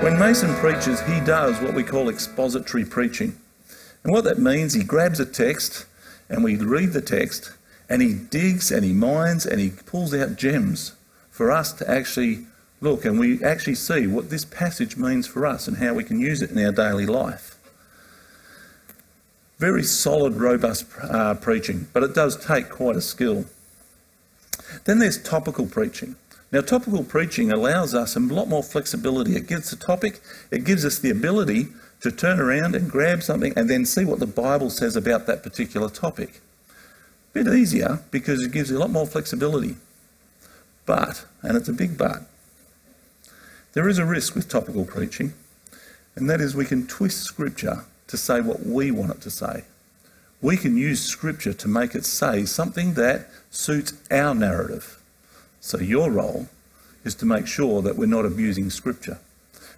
When Mason preaches, he does what we call expository preaching. And what that means, he grabs a text and we read the text and he digs and he mines and he pulls out gems for us to actually look and we actually see what this passage means for us and how we can use it in our daily life. Very solid, robust uh, preaching, but it does take quite a skill. Then there's topical preaching. Now, topical preaching allows us a lot more flexibility. It gives a topic, it gives us the ability to turn around and grab something and then see what the Bible says about that particular topic. A bit easier because it gives you a lot more flexibility. But, and it's a big but, there is a risk with topical preaching, and that is we can twist Scripture to say what we want it to say. We can use Scripture to make it say something that suits our narrative. So your role is to make sure that we're not abusing Scripture.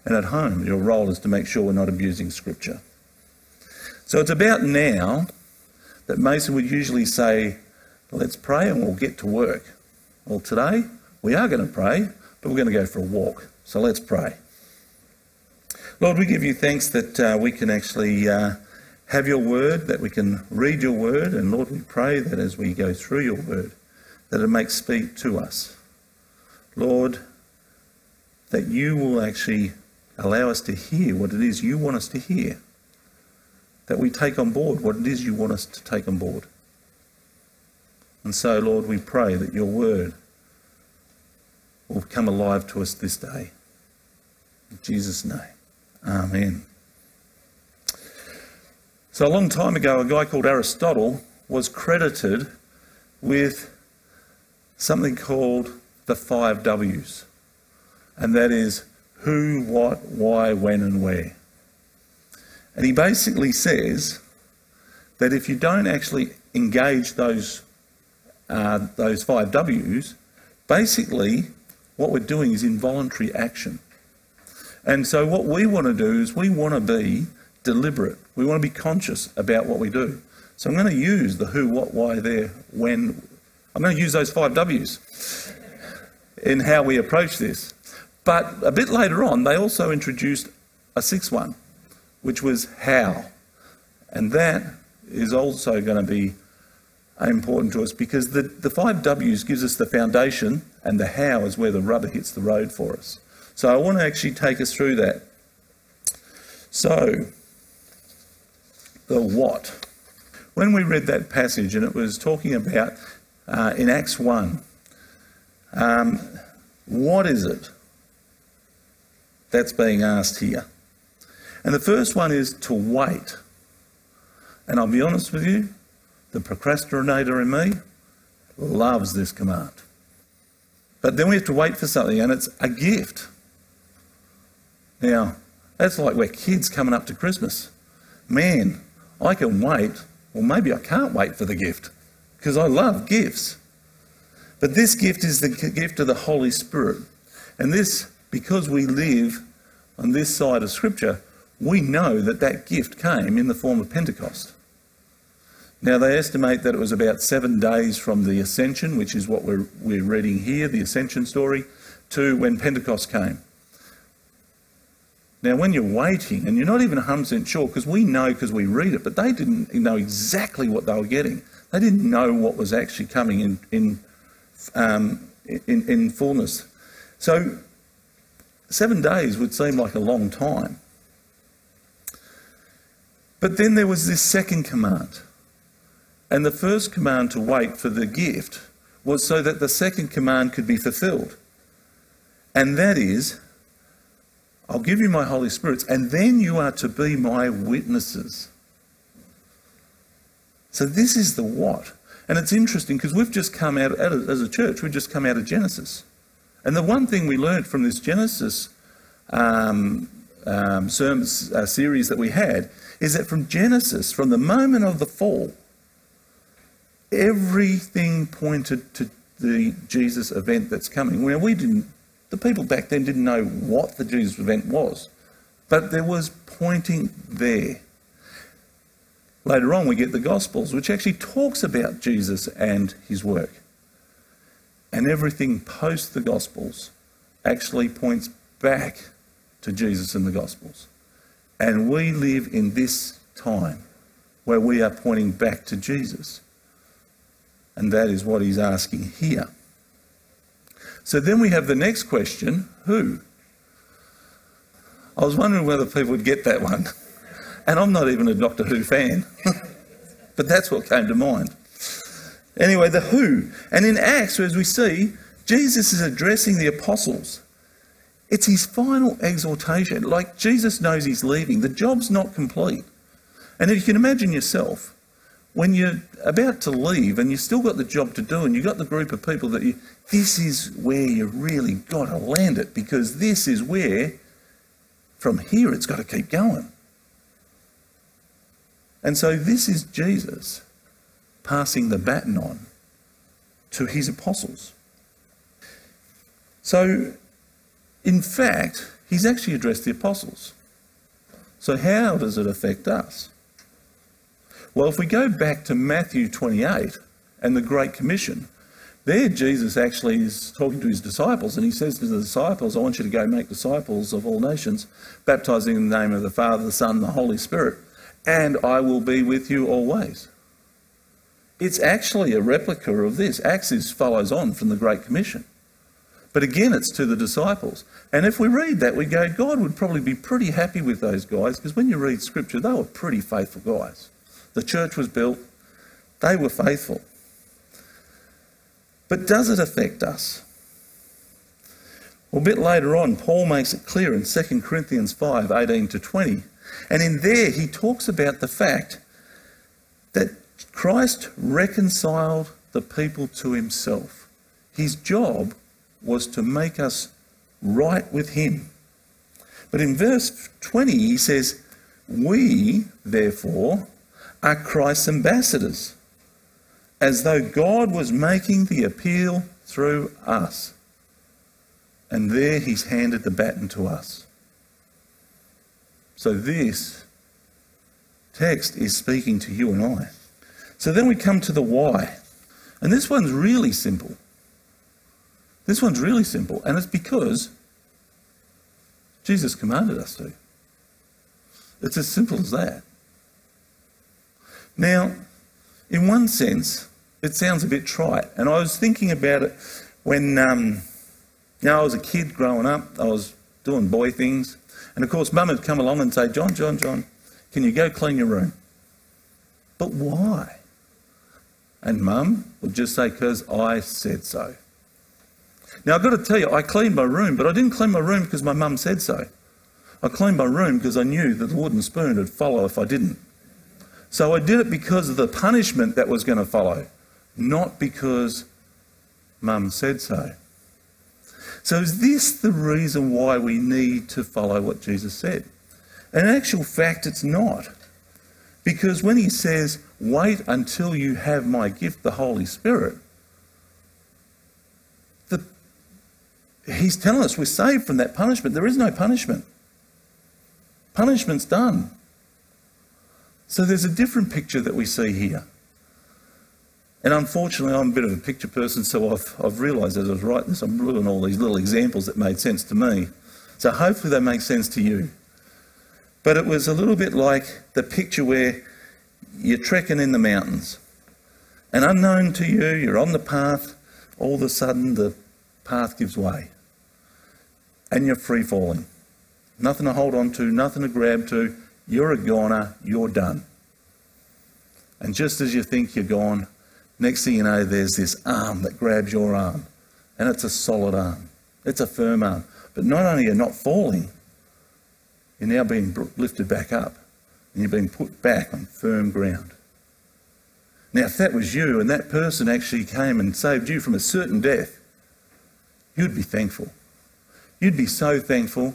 And at home, your role is to make sure we're not abusing Scripture. So it's about now that Mason would usually say, let's pray and we'll get to work. Well, today we are going to pray, but we're going to go for a walk. So let's pray. Lord, we give you thanks that uh, we can actually uh, have your word, that we can read your word, and Lord, we pray that as we go through your word, that it makes speak to us. Lord, that you will actually allow us to hear what it is you want us to hear. That we take on board what it is you want us to take on board. And so, Lord, we pray that your word will come alive to us this day. In Jesus' name, Amen. So, a long time ago, a guy called Aristotle was credited with something called the five W's, and that is who, what, why, when, and where. And he basically says that if you don't actually engage those, uh, those five W's, basically what we're doing is involuntary action. And so what we want to do is we want to be deliberate. We want to be conscious about what we do. So I'm going to use the who, what, why, there, when. I'm going to use those five W's in how we approach this. But a bit later on, they also introduced a sixth one, which was how. And that is also going to be important to us because the, the five W's gives us the foundation and the how is where the rubber hits the road for us. So I want to actually take us through that. So, the what. When we read that passage, and it was talking about uh, in Acts 1, um, what is it that's being asked here? And the first one is to wait. And I'll be honest with you, the procrastinator in me loves this command. But then we have to wait for something, and it's a gift. Now, that's like we're kids coming up to Christmas. Man, I can wait, or maybe I can't wait for the gift, because I love gifts. But this gift is the gift of the Holy Spirit. And this, because we live on this side of Scripture, we know that that gift came in the form of Pentecost. Now, they estimate that it was about seven days from the ascension, which is what we're, we're reading here, the ascension story, to when Pentecost came. Now, when you're waiting, and you're not even 100% sure, because we know because we read it, but they didn't know exactly what they were getting. They didn't know what was actually coming in, in um, in, in fullness. So, seven days would seem like a long time. But then there was this second command. And the first command to wait for the gift was so that the second command could be fulfilled. And that is, I'll give you my Holy Spirit, and then you are to be my witnesses. So, this is the what. And it's interesting because we've just come out, as a church, we've just come out of Genesis. And the one thing we learned from this Genesis um, um, uh, series that we had is that from Genesis, from the moment of the fall, everything pointed to the Jesus event that's coming. Now, we didn't, the people back then didn't know what the Jesus event was, but there was pointing there. Later on, we get the Gospels, which actually talks about Jesus and his work. And everything post the Gospels actually points back to Jesus in the Gospels. And we live in this time where we are pointing back to Jesus. And that is what he's asking here. So then we have the next question who? I was wondering whether people would get that one. And I'm not even a Doctor Who fan, but that's what came to mind. Anyway, the who. And in Acts, as we see, Jesus is addressing the apostles. It's his final exhortation. Like Jesus knows he's leaving, the job's not complete. And if you can imagine yourself, when you're about to leave and you've still got the job to do and you've got the group of people that you, this is where you really got to land it because this is where, from here, it's got to keep going. And so this is Jesus passing the baton on to his apostles. So, in fact, he's actually addressed the apostles. So, how does it affect us? Well, if we go back to Matthew 28 and the Great Commission, there Jesus actually is talking to his disciples and he says to the disciples, I want you to go make disciples of all nations, baptizing in the name of the Father, the Son, and the Holy Spirit, and I will be with you always. It's actually a replica of this. Acts is, follows on from the Great Commission. But again, it's to the disciples. And if we read that, we go, God would probably be pretty happy with those guys because when you read Scripture, they were pretty faithful guys. The church was built, they were faithful. But does it affect us? Well, a bit later on, Paul makes it clear in 2 Corinthians 5 18 to 20. And in there, he talks about the fact that Christ reconciled the people to himself. His job was to make us right with him. But in verse 20, he says, We, therefore, are Christ's ambassadors, as though God was making the appeal through us. And there he's handed the baton to us. So this text is speaking to you and I. So then we come to the why. And this one's really simple. This one's really simple, and it's because Jesus commanded us to. It's as simple as that. Now, in one sense, it sounds a bit trite, and I was thinking about it when um, you know, I was a kid growing up. I was doing boy things, and of course, Mum would come along and say, "John, John, John, can you go clean your room?" But why? And Mum would just say, "Because I said so." Now, I've got to tell you, I cleaned my room, but I didn't clean my room because my mum said so. I cleaned my room because I knew that the wooden spoon would follow if I didn't. So I did it because of the punishment that was going to follow, not because mum said so. So is this the reason why we need to follow what Jesus said? In actual fact, it's not. Because when he says, wait until you have my gift, the Holy Spirit, the, he's telling us we're saved from that punishment. There is no punishment. Punishment's done. So there's a different picture that we see here. And unfortunately, I'm a bit of a picture person, so I've, I've realised as I was writing this, I'm doing all these little examples that made sense to me. So hopefully they make sense to you. But it was a little bit like the picture where you're trekking in the mountains. And unknown to you, you're on the path, all of a sudden the path gives way. And you're free falling. Nothing to hold on to, nothing to grab to, you're a goner, you're done. And just as you think you're gone, next thing you know, there's this arm that grabs your arm. And it's a solid arm, it's a firm arm. But not only are you not falling, you're now being lifted back up and you're being put back on firm ground. Now, if that was you and that person actually came and saved you from a certain death, you'd be thankful. You'd be so thankful.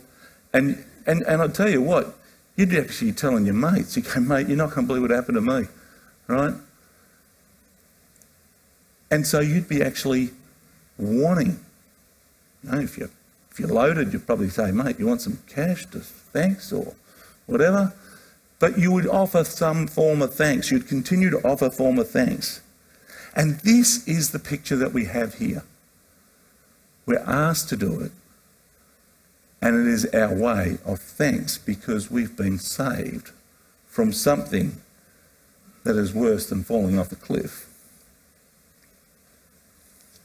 And, and, and I'll tell you what, You'd be actually telling your mates, you go, mate, you're not going to believe what happened to me, right? And so you'd be actually wanting, you know, if you're, if you're loaded, you'd probably say, mate, you want some cash to thanks or whatever. But you would offer some form of thanks. You'd continue to offer form of thanks. And this is the picture that we have here. We're asked to do it And it is our way of thanks because we've been saved from something that is worse than falling off a cliff.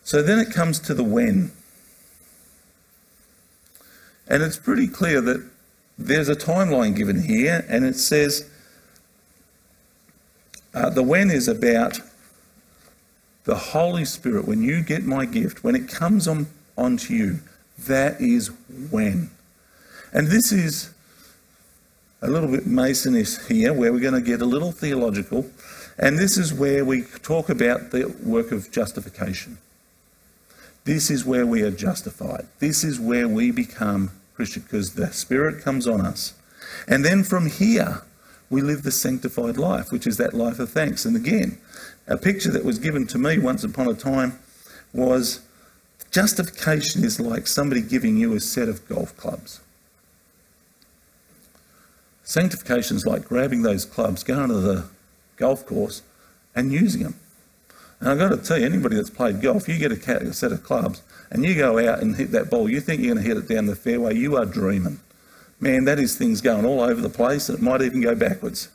So then it comes to the when. And it's pretty clear that there's a timeline given here, and it says uh, the when is about the Holy Spirit. When you get my gift, when it comes on onto you, that is when. And this is a little bit Masonish here, where we're going to get a little theological, and this is where we talk about the work of justification. This is where we are justified. This is where we become Christian because the Spirit comes on us. And then from here, we live the sanctified life, which is that life of thanks. And again, a picture that was given to me once upon a time was justification is like somebody giving you a set of golf clubs. Sanctification is like grabbing those clubs, going to the golf course and using them. And I've got to tell you, anybody that's played golf, you get a set of clubs and you go out and hit that ball, you think you're going to hit it down the fairway, you are dreaming. Man, that is things going all over the place it might even go backwards.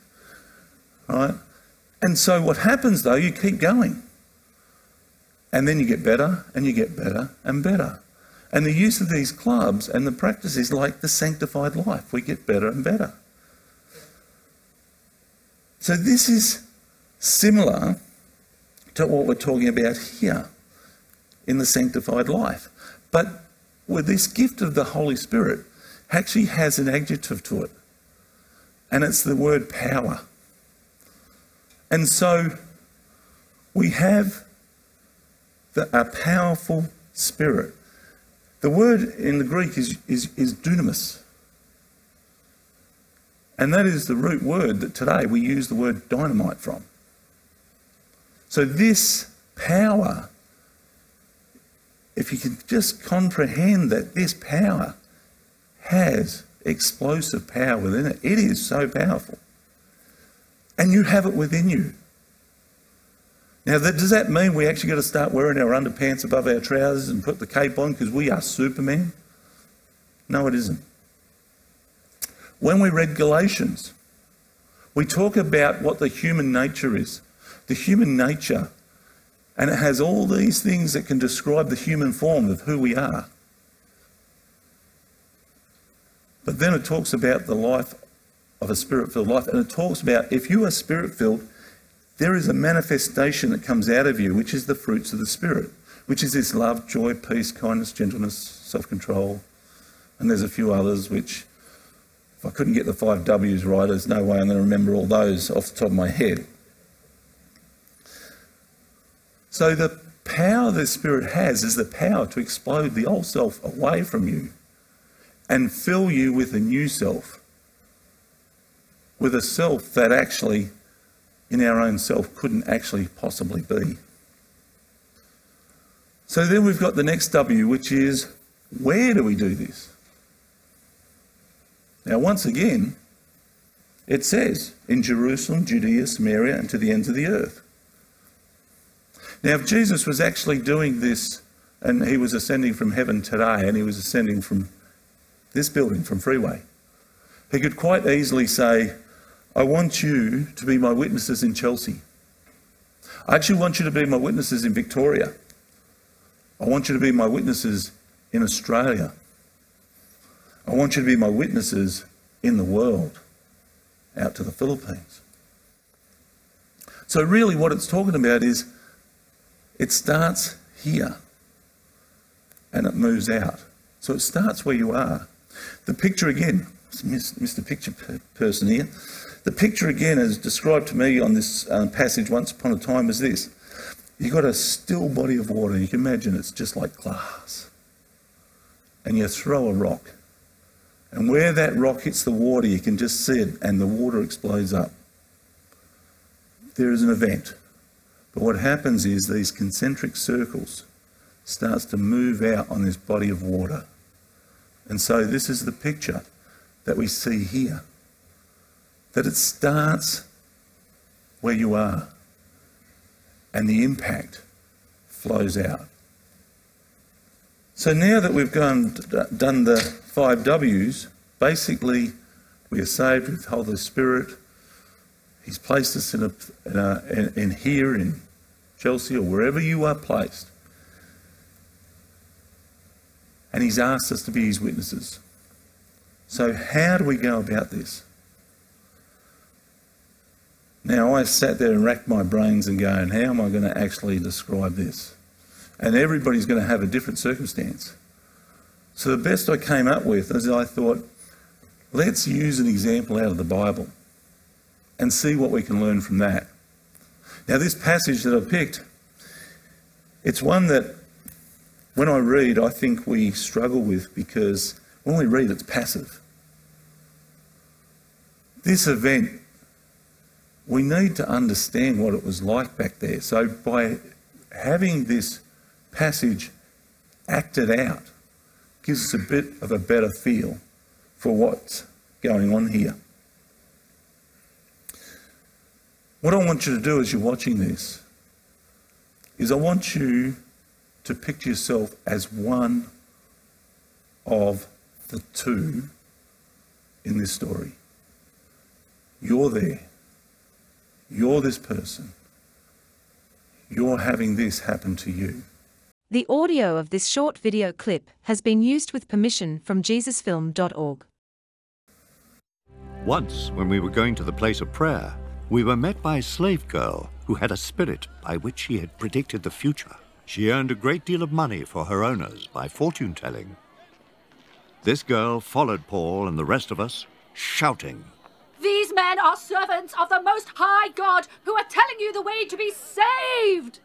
Right? And so what happens though, you keep going. And then you get better and you get better and better. And the use of these clubs and the practice is like the sanctified life. We get better and better. So this is similar to what we're talking about here in the sanctified life. But with this gift of the Holy Spirit actually has an adjective to it. And it's the word power. And so we have the, a powerful spirit. The word in the Greek is, is, is dunamis. And that is the root word that today we use the word dynamite from. So, this power, if you can just comprehend that this power has explosive power within it, it is so powerful. And you have it within you. Now, that, does that mean we actually got to start wearing our underpants above our trousers and put the cape on because we are Superman? No, it isn't. When we read Galatians, we talk about what the human nature is. The human nature, and it has all these things that can describe the human form of who we are. But then it talks about the life of a spirit filled life, and it talks about if you are spirit filled, there is a manifestation that comes out of you, which is the fruits of the Spirit, which is this love, joy, peace, kindness, gentleness, self control. And there's a few others which if I couldn't get the five W's right, there's no way I'm going to remember all those off the top of my head. So the power the Spirit has is the power to explode the old self away from you and fill you with a new self, with a self that actually, in our own self, couldn't actually possibly be. So then we've got the next W, which is where do we do this? Now, once again, it says in Jerusalem, Judea, Samaria, and to the ends of the earth. Now, if Jesus was actually doing this and he was ascending from heaven today and he was ascending from this building, from Freeway, he could quite easily say, I want you to be my witnesses in Chelsea. I actually want you to be my witnesses in Victoria. I want you to be my witnesses in Australia. I want you to be my witnesses in the world, out to the Philippines. So, really, what it's talking about is it starts here and it moves out. So, it starts where you are. The picture again, Mr. Picture person here, the picture again, as described to me on this uh, passage once upon a time, is this. You've got a still body of water. You can imagine it's just like glass. And you throw a rock and where that rock hits the water, you can just see it, and the water explodes up. There is an event. But what happens is these concentric circles starts to move out on this body of water. And so this is the picture that we see here. That it starts where you are and the impact flows out. So now that we've gone, done the five W's, basically we are saved with the Holy Spirit. He's placed us in, a, in, a, in here in Chelsea or wherever you are placed. And he's asked us to be his witnesses. So, how do we go about this? Now, I sat there and racked my brains and going, how am I going to actually describe this? And everybody's going to have a different circumstance. So, the best I came up with is I thought, let's use an example out of the Bible and see what we can learn from that. Now, this passage that I've picked, it's one that when I read, I think we struggle with because when we read, it's passive. This event, we need to understand what it was like back there. So, by having this passage acted out, gives us a bit of a better feel for what's going on here. What I want you to do as you're watching this is I want you to picture yourself as one of the two in this story. You're there. You're this person. You're having this happen to you. The audio of this short video clip has been used with permission from JesusFilm.org. Once, when we were going to the place of prayer, we were met by a slave girl who had a spirit by which she had predicted the future. She earned a great deal of money for her owners by fortune telling this girl followed Paul and the rest of us, shouting, These men are servants of the Most High God who are telling you the way to be saved.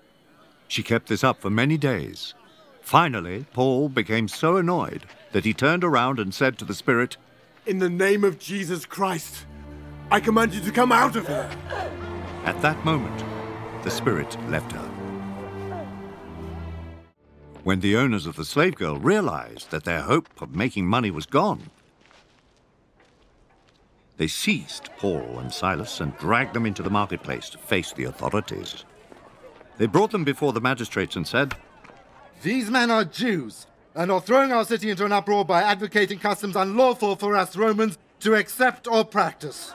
She kept this up for many days. Finally, Paul became so annoyed that he turned around and said to the Spirit, In the name of Jesus Christ, I command you to come out of her. At that moment, the Spirit left her. When the owners of the slave girl realized that their hope of making money was gone, they seized Paul and Silas and dragged them into the marketplace to face the authorities. They brought them before the magistrates and said, These men are Jews and are throwing our city into an uproar by advocating customs unlawful for us Romans to accept or practice.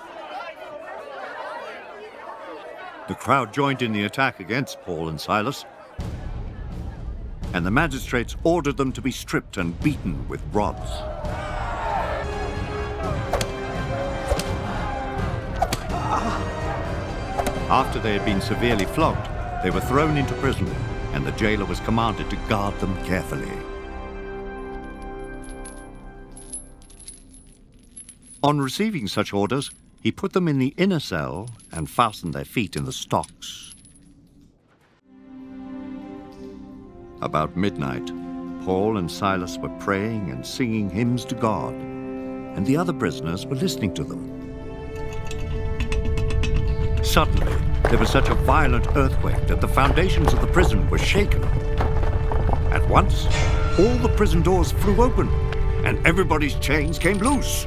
The crowd joined in the attack against Paul and Silas, and the magistrates ordered them to be stripped and beaten with rods. After they had been severely flogged, they were thrown into prison, and the jailer was commanded to guard them carefully. On receiving such orders, he put them in the inner cell and fastened their feet in the stocks. About midnight, Paul and Silas were praying and singing hymns to God, and the other prisoners were listening to them. Suddenly, there was such a violent earthquake that the foundations of the prison were shaken. At once, all the prison doors flew open, and everybody's chains came loose.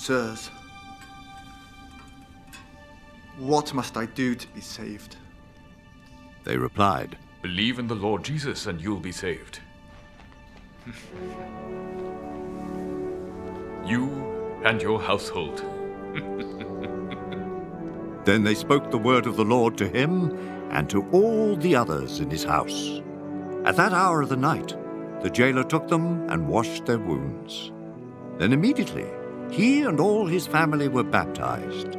Sirs, what must I do to be saved? They replied, Believe in the Lord Jesus and you'll be saved. you and your household. Then they spoke the word of the Lord to him and to all the others in his house. At that hour of the night, the jailer took them and washed their wounds. Then immediately, he and all his family were baptized.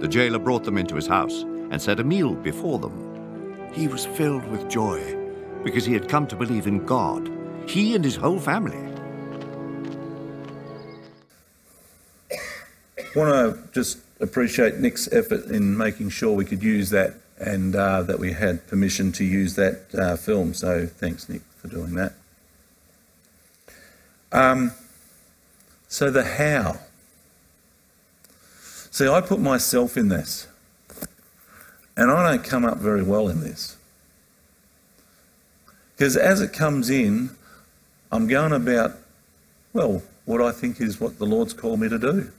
The jailer brought them into his house and set a meal before them. He was filled with joy because he had come to believe in God, he and his whole family. I want to just appreciate Nick's effort in making sure we could use that and uh, that we had permission to use that uh, film. So thanks, Nick, for doing that. Um, so the how. See, I put myself in this, and I don't come up very well in this. Because as it comes in, I'm going about, well, what I think is what the Lord's called me to do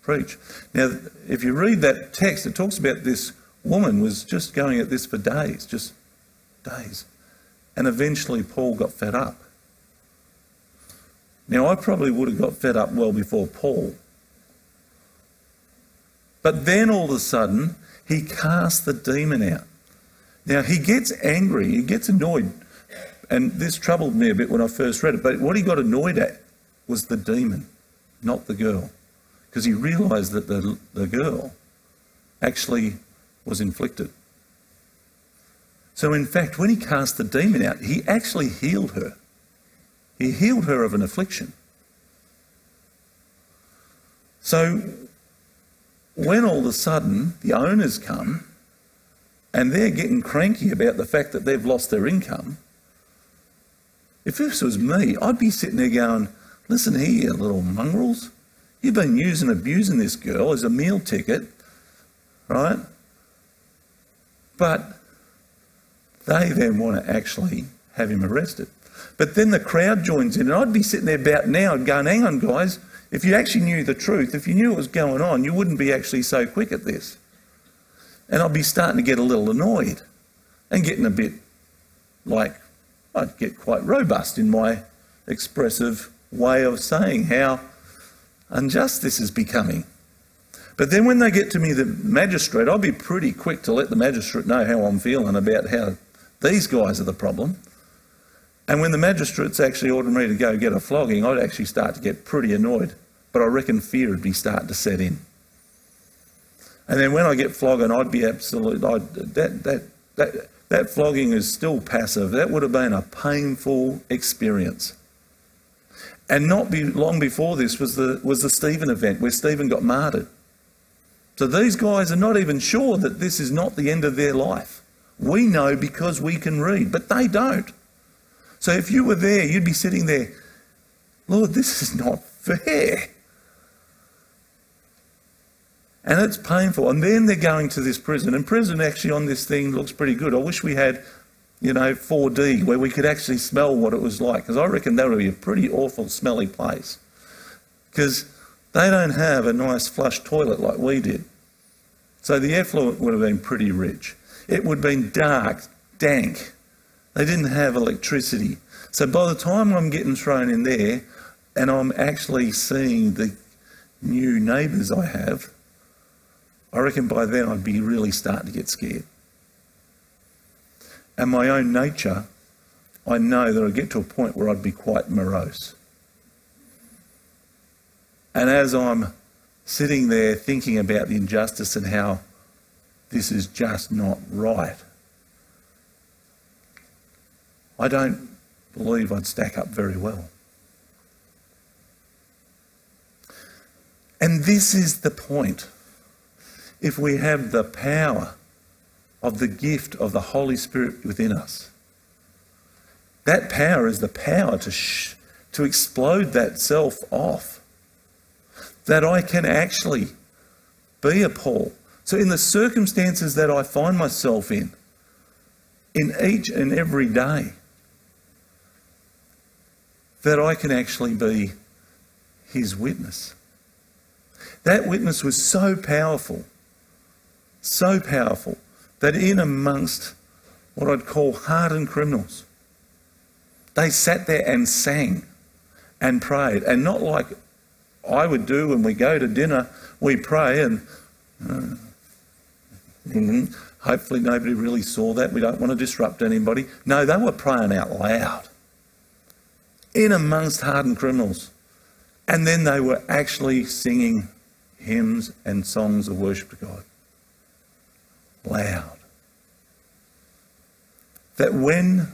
preach. Now, if you read that text, it talks about this woman was just going at this for days, just days. And eventually Paul got fed up. Now, I probably would have got fed up well before Paul. But then all of a sudden, he cast the demon out. Now, he gets angry, he gets annoyed. And this troubled me a bit when I first read it. But what he got annoyed at was the demon, not the girl. Because he realised that the, the girl actually was inflicted. So, in fact, when he cast the demon out, he actually healed her. He healed her of an affliction. So, when all of a sudden the owners come and they're getting cranky about the fact that they've lost their income, if this was me, I'd be sitting there going, listen here, little mongrels. You've been using abusing this girl as a meal ticket, right? But they then want to actually have him arrested. But then the crowd joins in, and I'd be sitting there about now going, hang on, guys, if you actually knew the truth, if you knew what was going on, you wouldn't be actually so quick at this. And I'd be starting to get a little annoyed and getting a bit like, I'd get quite robust in my expressive way of saying how unjust this is becoming. But then when they get to me, the magistrate, I'll be pretty quick to let the magistrate know how I'm feeling about how these guys are the problem. And when the magistrates actually ordered me to go get a flogging, I'd actually start to get pretty annoyed. But I reckon fear would be starting to set in. And then when I get flogging, I'd be absolute. I'd, that, that, that, that flogging is still passive. That would have been a painful experience. And not be long before this was the, was the Stephen event where Stephen got martyred. So these guys are not even sure that this is not the end of their life. We know because we can read, but they don't. So if you were there, you'd be sitting there, Lord, this is not fair. And it's painful. And then they're going to this prison. And prison actually on this thing looks pretty good. I wish we had, you know, 4D where we could actually smell what it was like. Because I reckon that would be a pretty awful smelly place. Because they don't have a nice flush toilet like we did. So the effluent would have been pretty rich. It would have been dark, dank. They didn't have electricity. So by the time I'm getting thrown in there and I'm actually seeing the new neighbours I have, I reckon by then I'd be really starting to get scared. And my own nature, I know that I'd get to a point where I'd be quite morose. And as I'm sitting there thinking about the injustice and how this is just not right, I don't believe I'd stack up very well. And this is the point. If we have the power of the gift of the Holy Spirit within us, that power is the power to, sh- to explode that self off that I can actually be a Paul. So, in the circumstances that I find myself in, in each and every day, that I can actually be his witness. That witness was so powerful, so powerful, that in amongst what I'd call hardened criminals, they sat there and sang and prayed, and not like I would do when we go to dinner, we pray and uh, hopefully nobody really saw that. We don't want to disrupt anybody. No, they were praying out loud in amongst hardened criminals. And then they were actually singing hymns and songs of worship to God. Loud. That when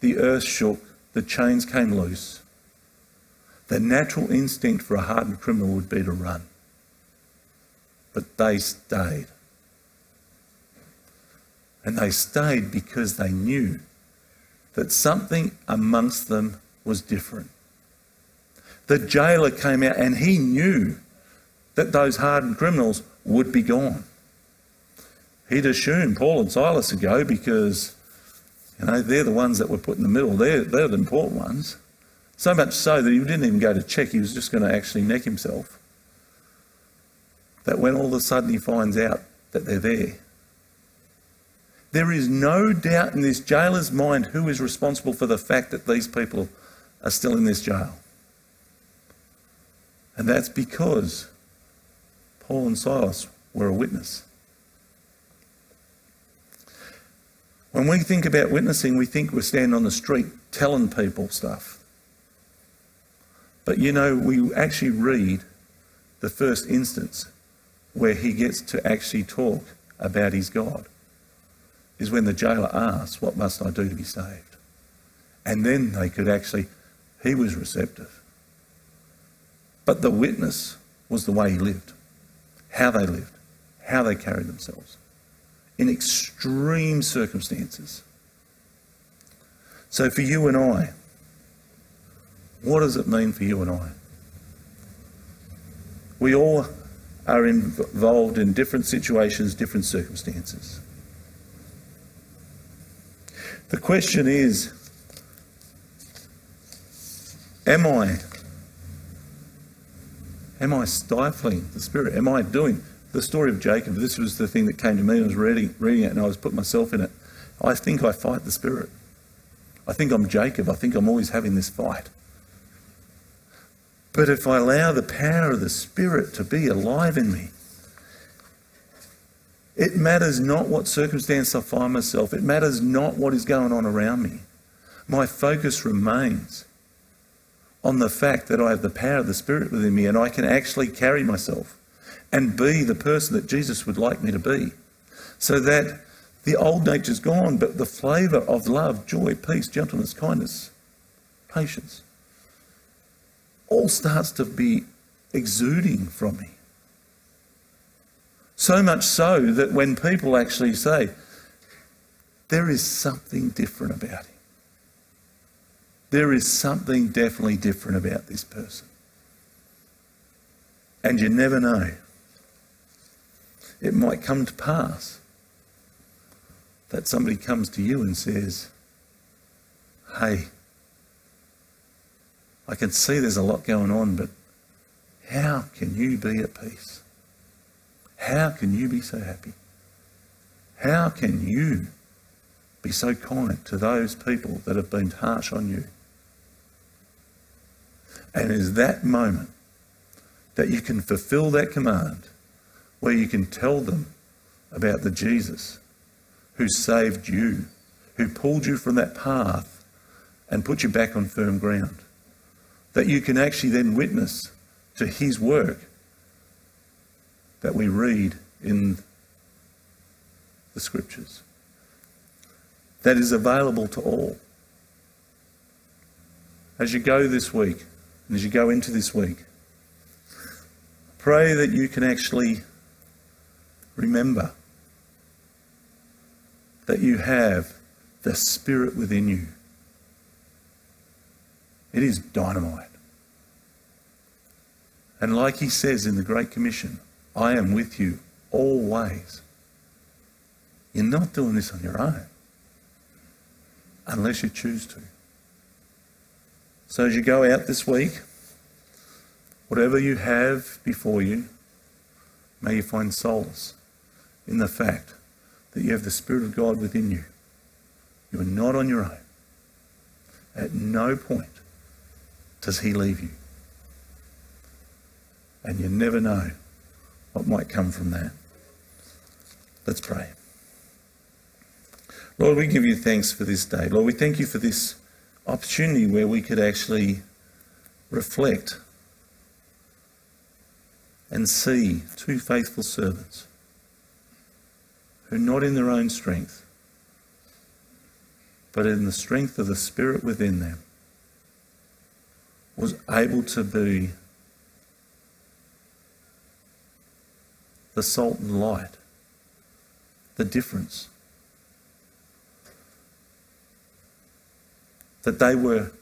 the earth shook, the chains came loose, the natural instinct for a hardened criminal would be to run. But they stayed. And they stayed because they knew that something amongst them was different. The jailer came out and he knew that those hardened criminals would be gone. He'd assumed Paul and Silas would go because, you know, they're the ones that were put in the middle. They're, they're the important ones. So much so that he didn't even go to check. He was just going to actually neck himself. That when all of a sudden he finds out that they're there, there is no doubt in this jailer's mind who is responsible for the fact that these people are still in this jail. And that's because Paul and Silas were a witness. When we think about witnessing, we think we're standing on the street telling people stuff. But you know, we actually read the first instance where he gets to actually talk about his God is when the jailer asks, What must I do to be saved? And then they could actually, he was receptive. But the witness was the way he lived, how they lived, how they carried themselves in extreme circumstances. So, for you and I, what does it mean for you and I? We all are involved in different situations, different circumstances. The question is Am I? Am I stifling the Spirit? Am I doing the story of Jacob? This was the thing that came to me. I was reading, reading it and I was putting myself in it. I think I fight the Spirit. I think I'm Jacob. I think I'm always having this fight. But if I allow the power of the Spirit to be alive in me, it matters not what circumstance I find myself. It matters not what is going on around me. My focus remains on the fact that I have the power of the Spirit within me and I can actually carry myself and be the person that Jesus would like me to be. So that the old nature's gone, but the flavour of love, joy, peace, gentleness, kindness, patience all starts to be exuding from me. So much so that when people actually say, there is something different about him, there is something definitely different about this person. And you never know. It might come to pass that somebody comes to you and says, Hey, I can see there's a lot going on, but how can you be at peace? How can you be so happy? How can you be so kind to those people that have been harsh on you? And it is that moment that you can fulfill that command where you can tell them about the Jesus who saved you, who pulled you from that path and put you back on firm ground. That you can actually then witness to his work that we read in the scriptures. That is available to all. As you go this week, and as you go into this week, pray that you can actually remember that you have the Spirit within you. It is dynamite. And like he says in the Great Commission, I am with you always. You're not doing this on your own unless you choose to. So as you go out this week, whatever you have before you, may you find solace in the fact that you have the Spirit of God within you. You are not on your own. At no point does He leave you. And you never know what might come from that. Let's pray. Lord, we give you thanks for this day. Lord, we thank you for this opportunity where we could actually reflect and see two faithful servants who, not in their own strength, but in the strength of the Spirit within them, was able to be the salt and light, the difference that they were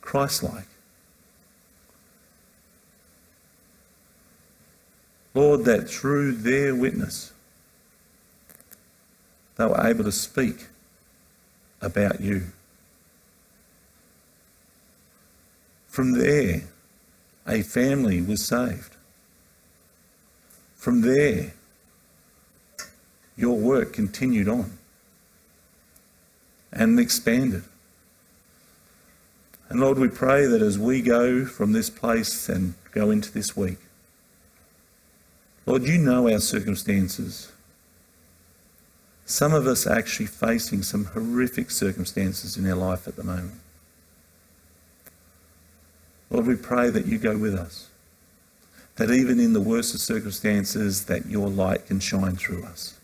Christ like. Lord, that through their witness, they were able to speak about you. From there, a family was saved. From there, your work continued on and expanded. And Lord, we pray that as we go from this place and go into this week, Lord, you know our circumstances. Some of us are actually facing some horrific circumstances in our life at the moment. Lord, we pray that you go with us. That even in the worst of circumstances, that your light can shine through us.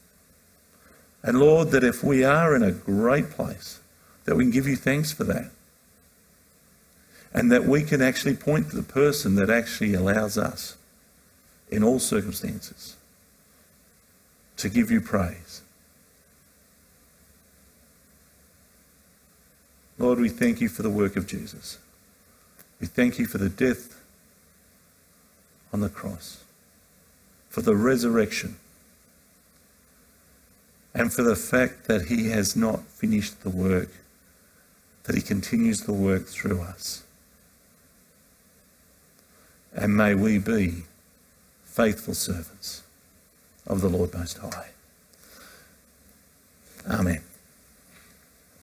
And Lord, that if we are in a great place, that we can give you thanks for that. And that we can actually point to the person that actually allows us, in all circumstances, to give you praise. Lord, we thank you for the work of Jesus. We thank you for the death on the cross, for the resurrection, and for the fact that he has not finished the work, that he continues the work through us. And may we be faithful servants of the Lord Most High. Amen.